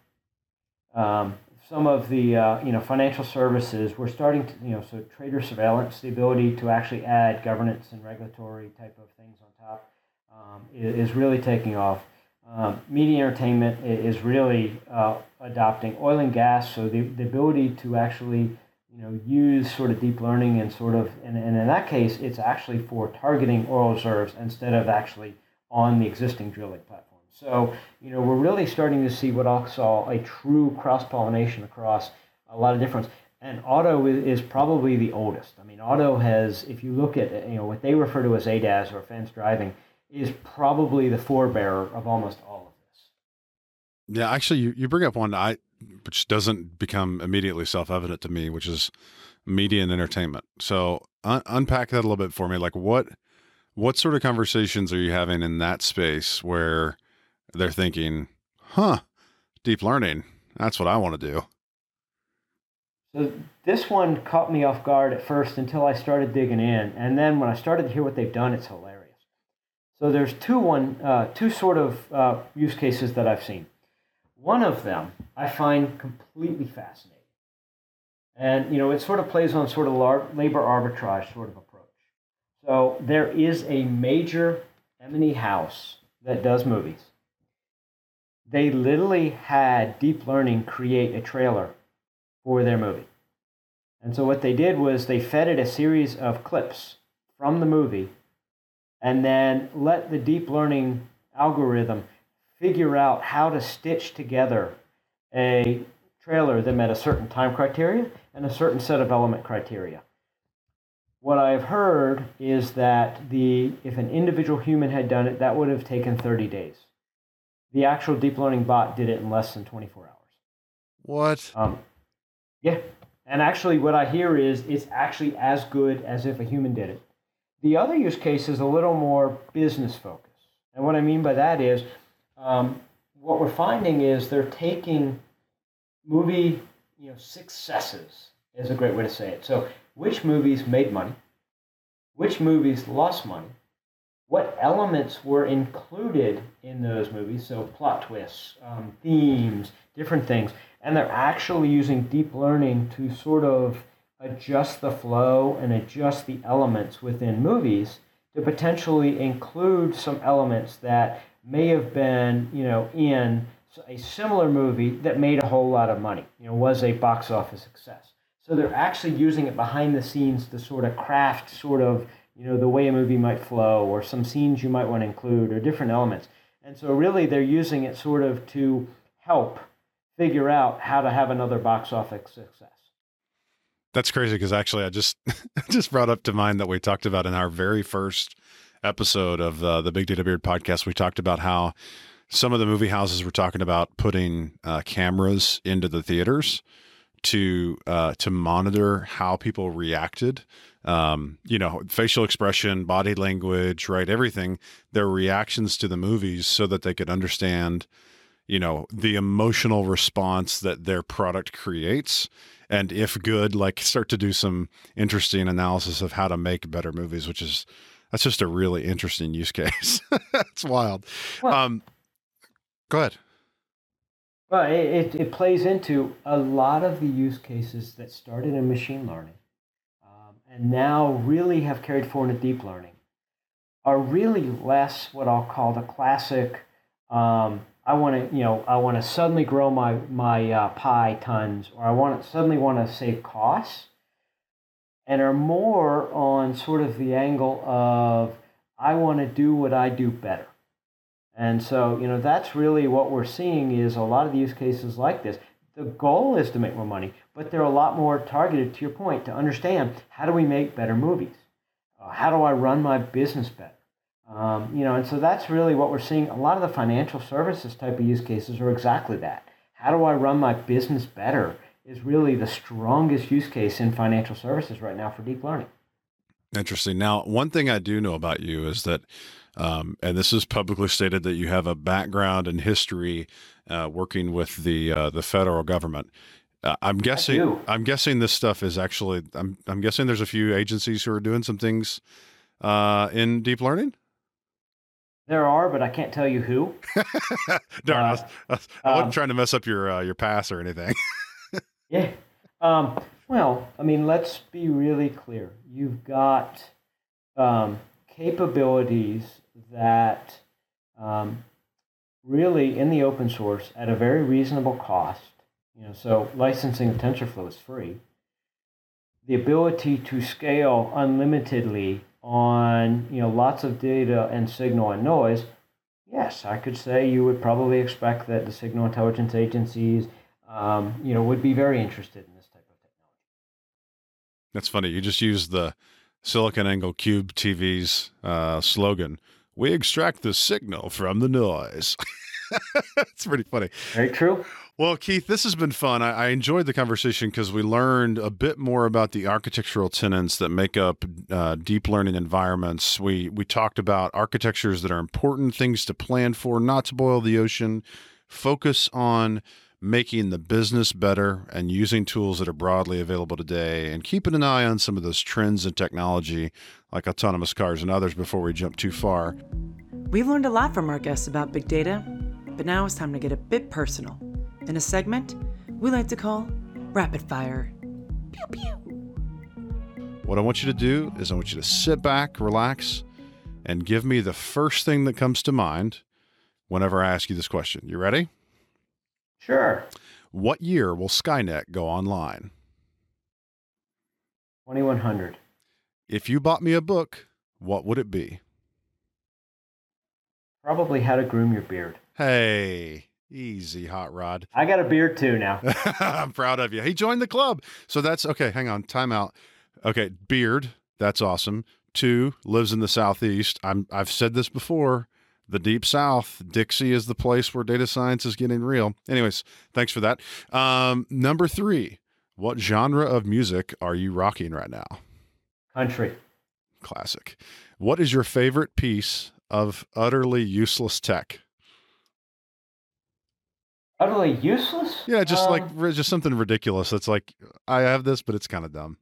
Um, some of the uh, you know financial services we're starting to you know so trader surveillance the ability to actually add governance and regulatory type of things on top um, is, is, really taking off um, media entertainment is really uh, adopting oil and gas so the, the ability to actually you know use sort of deep learning and sort of and, and in that case it's actually for targeting oil reserves instead of actually on the existing drilling platform so, you know, we're really starting to see what I'll call a true cross pollination across a lot of different. And auto is probably the oldest. I mean, auto has, if you look at, you know, what they refer to as ADAS or advanced driving, is probably the forebearer of almost all of this. Yeah, actually, you, you bring up one I, which doesn't become immediately self evident to me, which is media and entertainment. So un- unpack that a little bit for me. Like, what what sort of conversations are you having in that space where they're thinking, huh, deep learning, that's what I want to do. So this one caught me off guard at first until I started digging in, and then when I started to hear what they've done, it's hilarious. So there's two one uh, two sort of uh, use cases that I've seen. One of them I find completely fascinating, and you know it sort of plays on sort of labor arbitrage sort of approach. So there is a major M&E house that does movies, they literally had deep learning create a trailer for their movie. And so what they did was they fed it a series of clips from the movie and then let the deep learning algorithm figure out how to stitch together a trailer that met a certain time criteria and a certain set of element criteria. What I've heard is that the if an individual human had done it, that would have taken 30 days. The actual deep learning bot did it in less than 24 hours. What? Um, yeah. And actually, what I hear is it's actually as good as if a human did it. The other use case is a little more business focused. And what I mean by that is um, what we're finding is they're taking movie you know, successes, is a great way to say it. So, which movies made money? Which movies lost money? what elements were included in those movies. So, plot twists, um, themes, different things. And they're actually using deep learning to sort of adjust the flow and adjust the elements within movies to potentially include some elements that may have been, you know, in a similar movie that made a whole lot of money, you know, was a box office success. So they're actually using it behind the scenes to sort of craft sort of you know, the way a movie might flow or some scenes you might want to include or different elements. And so really they're using it sort of to help figure out how to have another box office success. That's crazy because actually I just just brought up to mind that we talked about in our very first episode of uh, the Big Data Beard podcast. We talked about how some of the movie houses were talking about putting uh, cameras into the theaters to uh, to monitor how people reacted um, you know, facial expression, body language, right? Everything, their reactions to the movies so that they could understand, you know, the emotional response that their product creates. And if good, like start to do some interesting analysis of how to make better movies, which is, that's just a really interesting use case. It's wild. Well, um, go ahead. Well, it, it plays into a lot of the use cases that started in machine learning and now really have carried forward into deep learning are really less what I'll call the classic. Um, I want to, you know, I want to suddenly grow my my uh, pie tons, or I want to suddenly want to save costs. and are more on sort of the angle of I want to do what I do better. And so, you know, that's really what we're seeing is a lot of use cases like this. The goal is to make more money, but they're a lot more targeted to your point to understand how do we make better movies? Uh, how do I run my business better? Um, you know, and so that's really what we're seeing. A lot of the financial services type of use cases are exactly that. How do I run my business better is really the strongest use case in financial services right now for deep learning. Interesting. Now, one thing I do know about you is that, um, and this is publicly stated that you have a background and history uh, working with the uh, the federal government. Uh, I'm guessing. I'm guessing this stuff is actually. I'm. I'm guessing there's a few agencies who are doing some things uh, in deep learning. There are, but I can't tell you who. Darn, uh, I, was, I, was, I wasn't um, trying to mess up your uh, your pass or anything. yeah. Um, well, I mean, let's be really clear. You've got um, capabilities that um, really in the open source at a very reasonable cost. You know, so licensing of TensorFlow is free. The ability to scale unlimitedly on you know lots of data and signal and noise, yes, I could say you would probably expect that the signal intelligence agencies um, you know would be very interested in this type of technology. That's funny. You just used the SiliconANGLE Cube TV's uh, slogan. We extract the signal from the noise. it's pretty funny. Very true. Well, Keith, this has been fun. I, I enjoyed the conversation because we learned a bit more about the architectural tenets that make up uh, deep learning environments. We we talked about architectures that are important, things to plan for, not to boil the ocean, focus on making the business better and using tools that are broadly available today and keeping an eye on some of those trends in technology like autonomous cars and others before we jump too far. We've learned a lot from our guests about big data, but now it's time to get a bit personal in a segment we like to call Rapid Fire. Pew pew. What I want you to do is I want you to sit back, relax, and give me the first thing that comes to mind whenever I ask you this question. You ready? Sure. What year will Skynet go online? 2100. If you bought me a book, what would it be? Probably How to Groom Your Beard. Hey, Easy, Hot Rod. I got a beard too now. I'm proud of you. He joined the club. So that's okay. Hang on. Time out. Okay. Beard. That's awesome. Two, lives in the Southeast. I'm, I've said this before. The Deep South, Dixie is the place where data science is getting real. Anyways, thanks for that. Um, number three, what genre of music are you rocking right now? Country. Classic. What is your favorite piece of utterly useless tech? Utterly useless. Yeah, just um, like just something ridiculous. That's like I have this, but it's kind of dumb.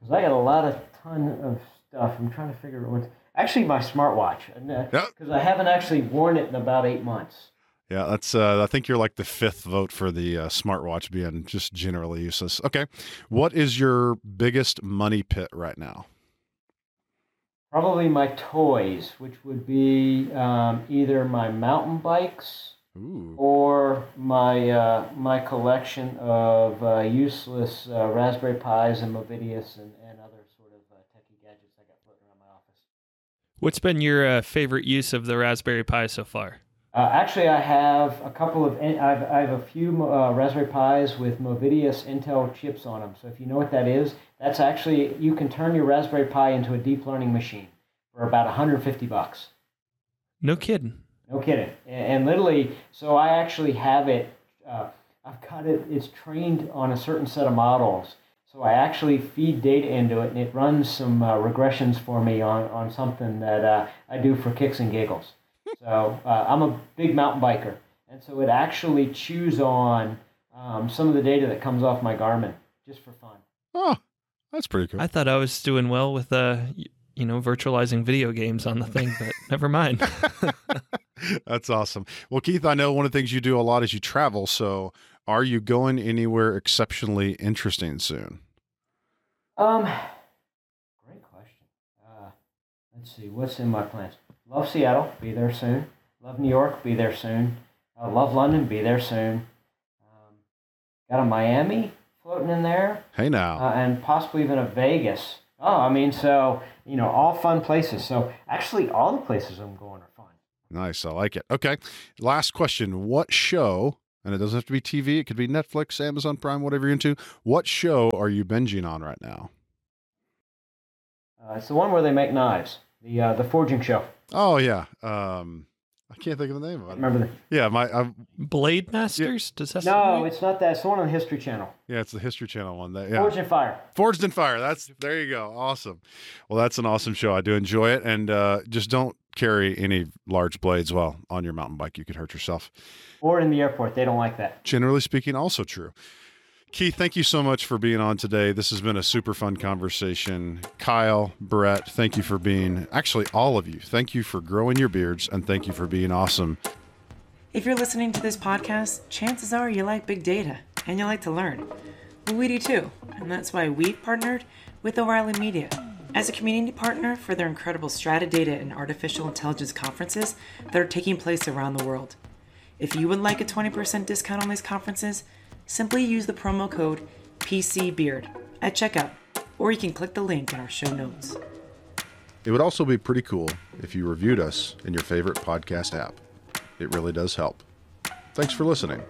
Because I got a lot of ton of stuff. I'm trying to figure out what's actually my smartwatch. Because yep. I haven't actually worn it in about eight months. Yeah, that's. Uh, I think you're like the fifth vote for the uh, smartwatch being just generally useless. Okay, what is your biggest money pit right now? Probably my toys, which would be um, either my mountain bikes Ooh. or my uh, my collection of uh, useless uh, Raspberry Pis and Movidius and, and other sort of uh, techie gadgets I got floating around my office. What's been your uh, favorite use of the Raspberry Pi so far? Uh, actually, I have a couple of I've, I have a few Raspberry Pis with Movidius Intel chips on them. So if you know what that is, that's actually you can turn your Raspberry Pi into a deep learning machine for about 150 bucks. No kidding. No kidding. And, literally, so I actually have it. Uh, I've got it. It's trained on a certain set of models. So I actually feed data into it, and it runs some uh, regressions for me on, on something that uh, I do for kicks and giggles. So uh, I'm a big mountain biker, and so it actually chews on um, some of the data that comes off my Garmin just for fun. Oh, that's pretty cool. I thought I was doing well with uh, you know, virtualizing video games on the thing, but never mind. That's awesome. Well, Keith, I know one of the things you do a lot is you travel. So, are you going anywhere exceptionally interesting soon? Um, great question. Uh, let's see, what's in my plans? Love Seattle, be there soon. Love New York, be there soon. Uh, love London, be there soon. Um, got a Miami, floating in there, Hey now. uh, and possibly even a Vegas. Oh, I mean, so you know, all fun places. So actually, all the places I'm going are fun. Nice. I like it. Okay. Last question. What show, and it doesn't have to be TV, it could be Netflix, Amazon Prime, whatever you're into. What show are you binging on right now? Uh, it's the one where they make knives. The uh, the forging show. Oh, yeah. Um, I can't think of the name of it. Remember the? Yeah, my I, Blade Masters? Does that No, sound right? it's not that. It's the one on the History Channel. yeah, it's the History Channel one. That yeah, Forged in Fire. Forged in Fire. That's there you go. Awesome. Well, that's an awesome show. I do enjoy it, and uh, just don't carry any large blades while on your mountain bike. You could hurt yourself. Or in the airport. They don't like that. Generally speaking, also true. Keith, thank you so much for being on today. This has been a super fun conversation. Kyle, Brett, thank you for being, actually, all of you, thank you for growing your beards and thank you for being awesome. If you're listening to this podcast, chances are you like big data and you like to learn. We do too, and that's why we've partnered with O'Reilly Media as a community partner for their incredible Strata Data and Artificial Intelligence conferences that are taking place around the world. If you would like a 20% discount on these conferences, simply use the promo code PCBEARD at checkout, or you can click the link in our show notes. It would also be pretty cool if you reviewed us in your favorite podcast app. It really does help. Thanks for listening.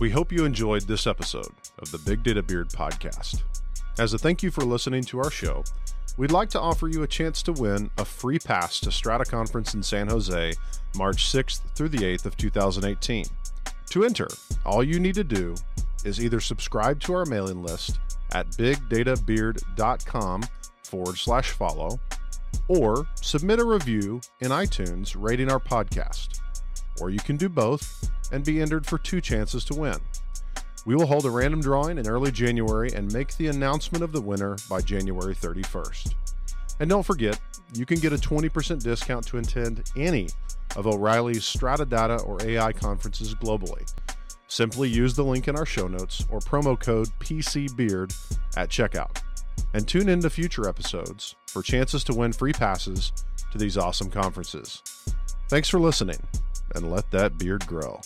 We hope you enjoyed this episode of the Big Data Beard podcast. As a thank you for listening to our show, we'd like to offer you a chance to win a free pass to Strata Conference in San Jose, March 6th through the 8th of 2018. To enter, all you need to do is either subscribe to our mailing list at bigdatabeard.com forward slash follow or submit a review in iTunes rating our podcast. Or you can do both and be entered for two chances to win. We will hold a random drawing in early January and make the announcement of the winner by January 31st. And don't forget, you can get a 20% discount to attend any of O'Reilly's Strata Data or AI conferences globally. Simply use the link in our show notes or promo code PCBEARD at checkout. And tune in to future episodes for chances to win free passes to these awesome conferences. Thanks for listening, and let that beard grow.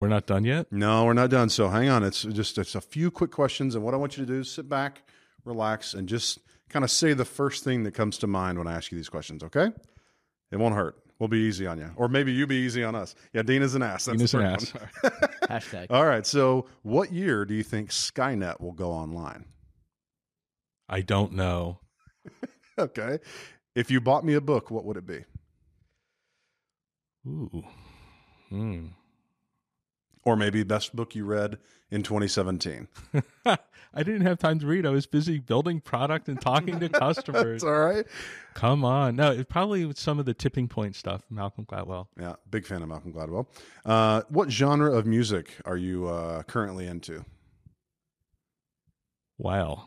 We're not done yet. No, we're not done. So hang on. It's just it's a few quick questions, and what I want you to do is sit back, relax, and just kind of say the first thing that comes to mind when I ask you these questions. Okay? It won't hurt. We'll be easy on you, or maybe you be easy on us. Yeah, Dina's an ass. That's Dina's the an ass. Hashtag. All right. So, what year do you think Skynet will go online? I don't know. Okay. If you bought me a book, what would it be? Ooh. Hmm. Or maybe best book you read in 2017. I didn't have time to read. I was busy building product and talking to customers. That's all right. Come on. No, it probably was some of the tipping point stuff, Malcolm Gladwell. Yeah, big fan of Malcolm Gladwell. Uh, what genre of music are you uh, currently into? Wow.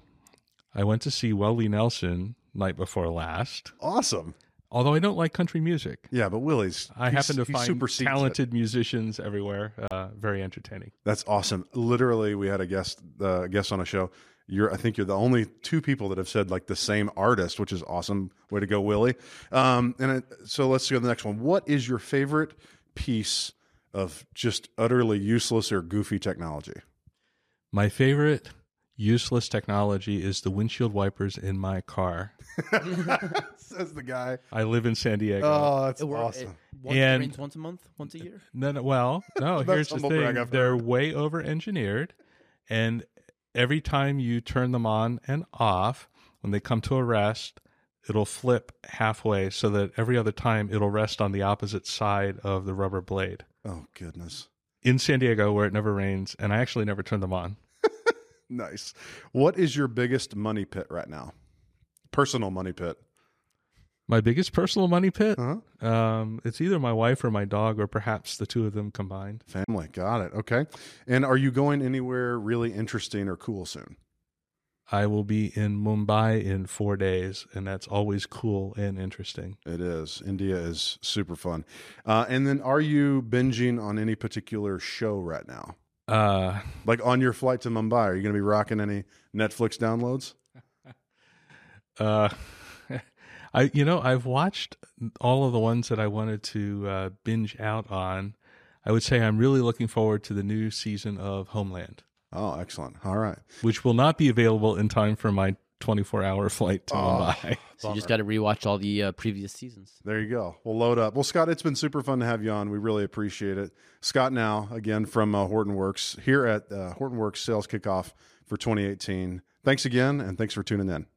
I went to see Willie Nelson night before last. Awesome. Although I don't like country music. Yeah, but Willie's. I happen to find supersedes it. talented musicians everywhere. Uh, very entertaining. That's awesome. Literally, we had a guest uh, guest on a show. You're, I think you're the only two people that have said like the same artist, which is awesome. Way to go, Willie. Um, and it, so let's go to the next one. What is your favorite piece of just utterly useless or goofy technology? My favorite useless technology is the windshield wipers in my car. Says the guy. I live in San Diego. Oh, that's It wor- awesome. it- once, And- it rains once a month, once a year. No, no, well, no. Best here's the humble brag thing: I've they're heard. way over engineered, and every time you turn them on and off, when they come to a rest, it'll flip halfway so that every other time it'll rest on the opposite side of the rubber blade. Oh goodness. In San Diego, where it never rains, and I actually never turn them on. Nice. What is your biggest money pit right now? Personal money pit. My biggest personal money pit. Uh-huh. Um, it's either my wife or my dog, or perhaps the two of them combined. Family. Got it. Okay. And are you going anywhere really interesting or cool soon? I will be in Mumbai in four days, and that's always cool and interesting. It is. India is super fun. Uh, and then are you binging on any particular show right now? Uh, Like on your flight to Mumbai, are you going to be rocking any Netflix downloads? uh, I, you know, I've watched all of the ones that I wanted to uh, binge out on. I would say I'm really looking forward to the new season of Homeland, Oh, excellent. All right. which will not be available in time for my 24 hour flight to Oh. Mumbai. So you just got to rewatch all the uh, previous seasons. There you go. We'll load up. Well, Scott, it's been super fun to have you on. We really appreciate it. Scott Gnau, again from uh, Hortonworks, here at uh, Hortonworks Sales Kickoff for 2018. Thanks again, and thanks for tuning in.